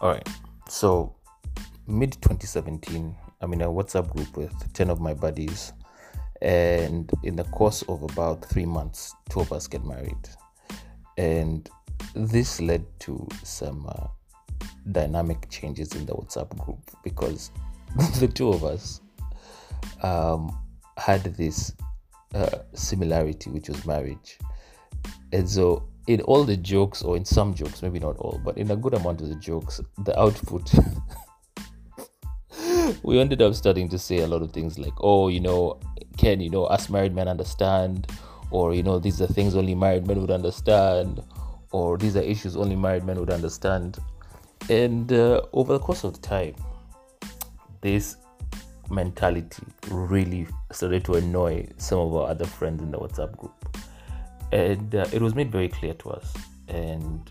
All right. So, mid 2017, I'm in a WhatsApp group with 10 of my buddies. And in the course of about three months, two of us get married. And this led to some uh, dynamic changes in the WhatsApp group because the two of us um, had this uh, similarity, which was marriage. And so, in all the jokes, or in some jokes, maybe not all, but in a good amount of the jokes, the output, we ended up starting to say a lot of things like, oh, you know, Ken, you know, us married men understand, or, you know, these are things only married men would understand, or these are issues only married men would understand. And uh, over the course of the time, this mentality really started to annoy some of our other friends in the WhatsApp group. And uh, it was made very clear to us. And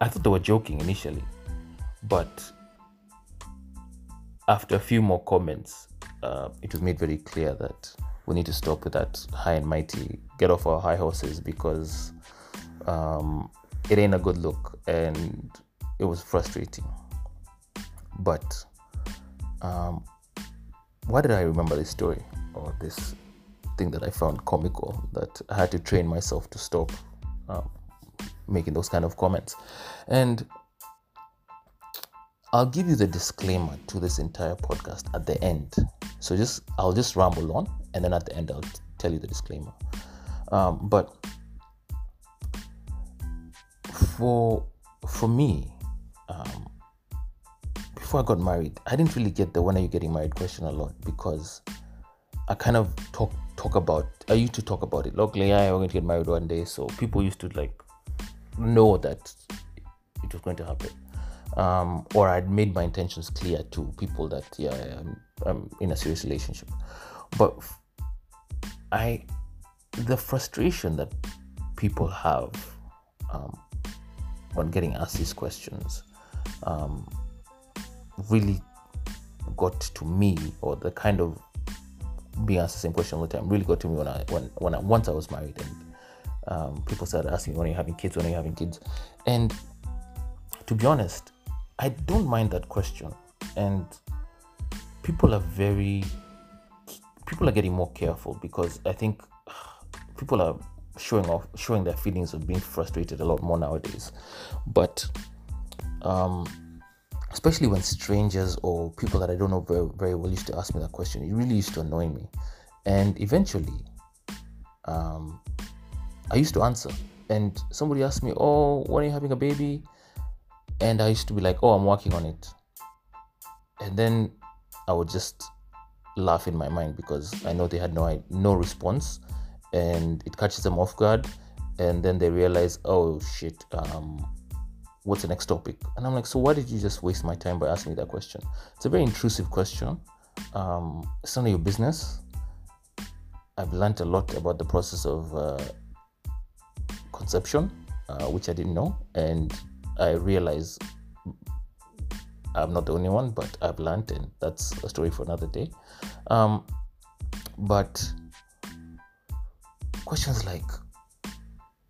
I thought they were joking initially. But after a few more comments, uh, it was made very clear that we need to stop with that high and mighty, get off our high horses because um, it ain't a good look. And it was frustrating. But um, why did I remember this story or this thing that I found comical that I had to train myself to stop um, making those kind of comments? And I'll give you the disclaimer to this entire podcast at the end. So just I'll just ramble on, and then at the end I'll t- tell you the disclaimer. Um, but for for me, um, before I got married, I didn't really get the when are you getting married question a lot because I kind of talk talk about I used to talk about it. Luckily yeah, we're going to get married one day, so people used to like know that it was going to happen. Um, or I'd made my intentions clear to people that yeah, I'm, I'm in a serious relationship. But I, the frustration that people have um, on getting asked these questions um, really got to me, or the kind of being asked the same question all the time. Really got to me when I when when I, once I was married and um, people started asking me when are you having kids, when are you having kids, and to be honest, I don't mind that question, and people are very people are getting more careful because I think people are showing off showing their feelings of being frustrated a lot more nowadays, but um especially when strangers or people that I don't know very, very well used to ask me that question. It really used to annoy me. And eventually, um, I used to answer. And somebody asked me, Oh, when are you having a baby? And I used to be like, Oh, I'm working on it. And then I would just laugh in my mind because I know they had no no response, and it catches them off guard, and then they realize, oh shit, um, what's the next topic? And I'm like, so why did you just waste my time by asking me that question? It's a very intrusive question. Um, it's none of your business. I've learned a lot about the process of uh, conception, uh, which I didn't know, and I realize I'm not the only one, but I've learned, and that's a story for another day. Um, but questions like,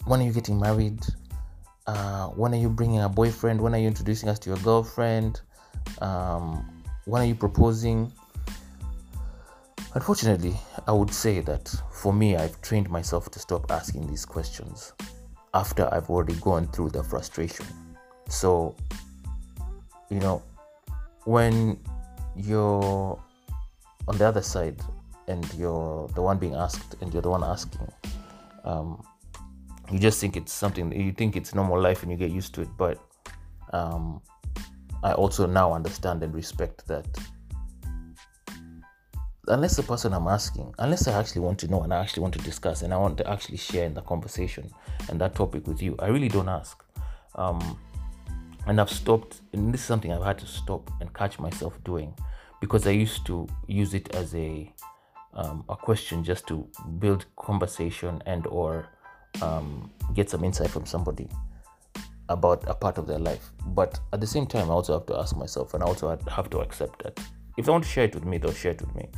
when are you getting married? Uh, when are you bringing a boyfriend? When are you introducing us to your girlfriend? Um, when are you proposing? Unfortunately, I would say that for me, I've trained myself to stop asking these questions after I've already gone through the frustration. So, you know, when you're on the other side and you're the one being asked and you're the one asking, um, you just think it's something you think it's normal life and you get used to it but um, i also now understand and respect that unless the person i'm asking unless i actually want to know and i actually want to discuss and i want to actually share in the conversation and that topic with you i really don't ask. Um, and i've stopped and this is something i've had to stop and catch myself doing because i used to use it as a um, a question just to build conversation and or um, get some insight from somebody about a part of their life. But at the same time, I also have to ask myself, and I also have to accept that if they want to share it with me, they'll share it with me.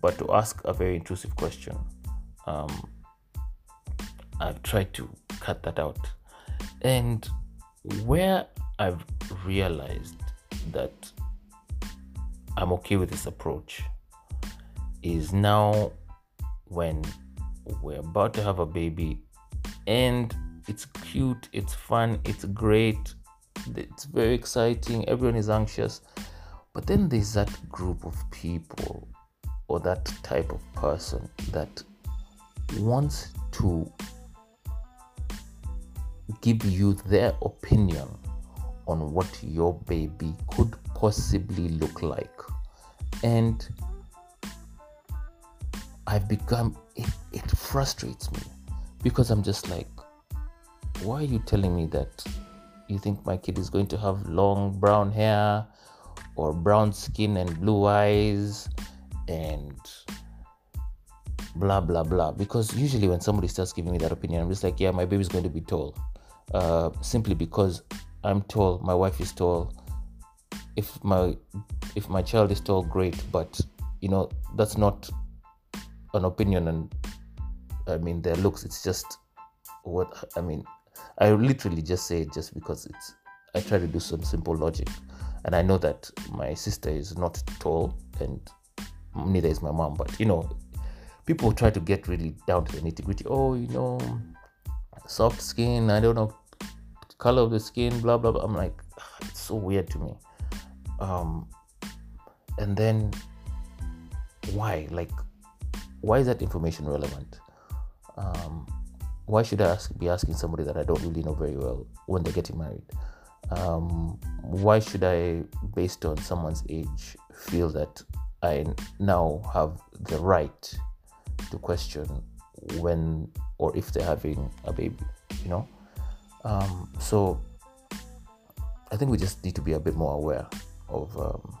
But to ask a very intrusive question, um, I've tried to cut that out. And where I've realized that I'm okay with this approach is now when we're about to have a baby and it's cute, it's fun, it's great, it's very exciting, everyone is anxious. But then there's that group of people or that type of person that wants to give you their opinion on what your baby could possibly look like. And I've become, it, it frustrates me because I'm just like, why are you telling me that you think my kid is going to have long brown hair or brown skin and blue eyes and blah blah blah? Because usually when somebody starts giving me that opinion i'm just like yeah my baby's going to be tall. Uh, simply because i'm tall my wife is tall. If my if my child is tall great but you know that's not an opinion and i mean their looks it's just what i mean i literally just say it just because it's i try to do some simple logic and i know that my sister is not tall and neither is my mom but you know people try to get really down to the nitty gritty. Oh, you know, soft skin. I don't know color of the skin. Blah blah blah. I'm like, it's so weird to me. Um, and then why? Like, why is that information relevant? Um, why should I ask, be asking somebody that I don't really know very well when they're getting married? Um, why should I, based on someone's age, feel that I now have the right to question when or if they're having a baby, you know. Um, so I think we just need to be a bit more aware of um,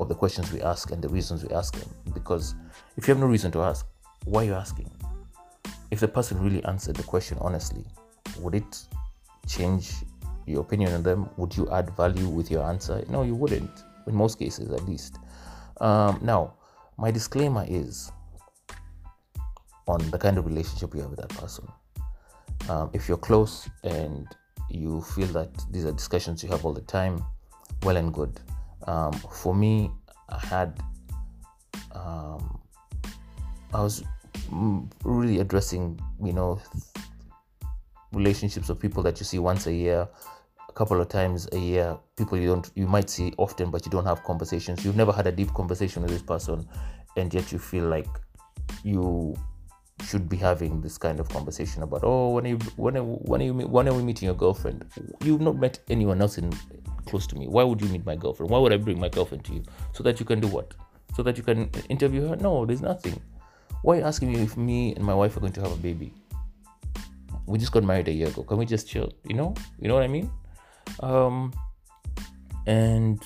of the questions we ask and the reasons we ask them. Because if you have no reason to ask, why are you asking? If the person really answered the question honestly, would it change your opinion on them? Would you add value with your answer? No, you wouldn't. In most cases, at least. Um, now, my disclaimer is on the kind of relationship you have with that person. Um, if you're close and you feel that these are discussions you have all the time, well and good. Um, for me, I had, um, I was Mm, really addressing, you know, relationships of people that you see once a year, a couple of times a year, people you don't, you might see often, but you don't have conversations. You've never had a deep conversation with this person, and yet you feel like you should be having this kind of conversation about oh when are you when are, when are you when are we meeting your girlfriend? You've not met anyone else in close to me. Why would you meet my girlfriend? Why would i bring my girlfriend to you? So that you can do what? So that you can interview her? No there's nothing why are you asking me if me and my wife are going to have a baby we just got married a year ago can we just chill you know you know what i mean um and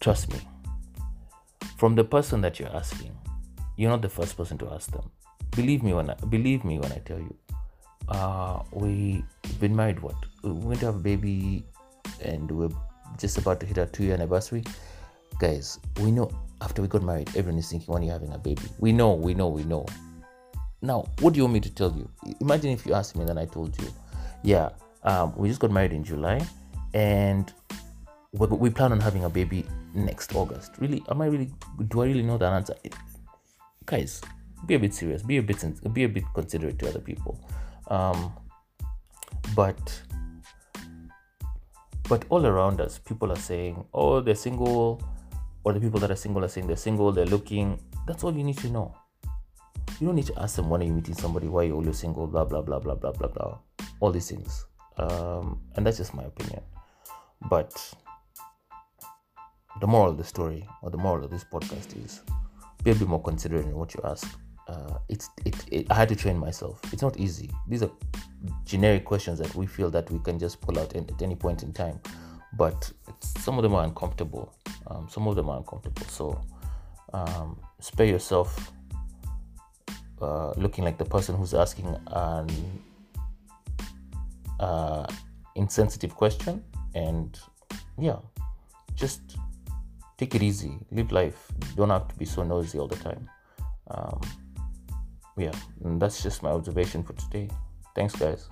trust me from the person that you're asking. You're not the first person to ask them. Believe me when I believe me when I tell you. Uh, we've been married what? We're going to have a baby and we're just about to hit our two year anniversary. Guys, we know after we got married, everyone is thinking when you're having a baby. We know, we know, we know. Now, what do you want me to tell you? Imagine if you asked me and then I told you, yeah, um, we just got married in July and we, we plan on having a baby next August. Really, am I really? Do I really know that answer? It, guys, be a bit serious. Be a bit be a bit considerate to other people. Um, but but all around us, people are saying, "Oh, they're single," or the people that are single are saying they're single. They're looking. That's all you need to know. You don't need to ask them when are you meeting somebody, why are you're always single, blah blah blah blah blah blah blah. All these things, um, and that's just my opinion. But the moral of the story or the moral of this podcast is be a bit more considerate in what you ask. Uh, it's it, it, I had to train myself. It's not easy. These are generic questions that we feel that we can just pull out at any point in time, but some of them are uncomfortable. Um, some of them are uncomfortable. So um, spare yourself uh, looking like the person who's asking an uh, insensitive question, and yeah, just take it easy, live life. don't have to be so nosy all the time. Um, yeah, that's just my observation for today. Thanks, guys.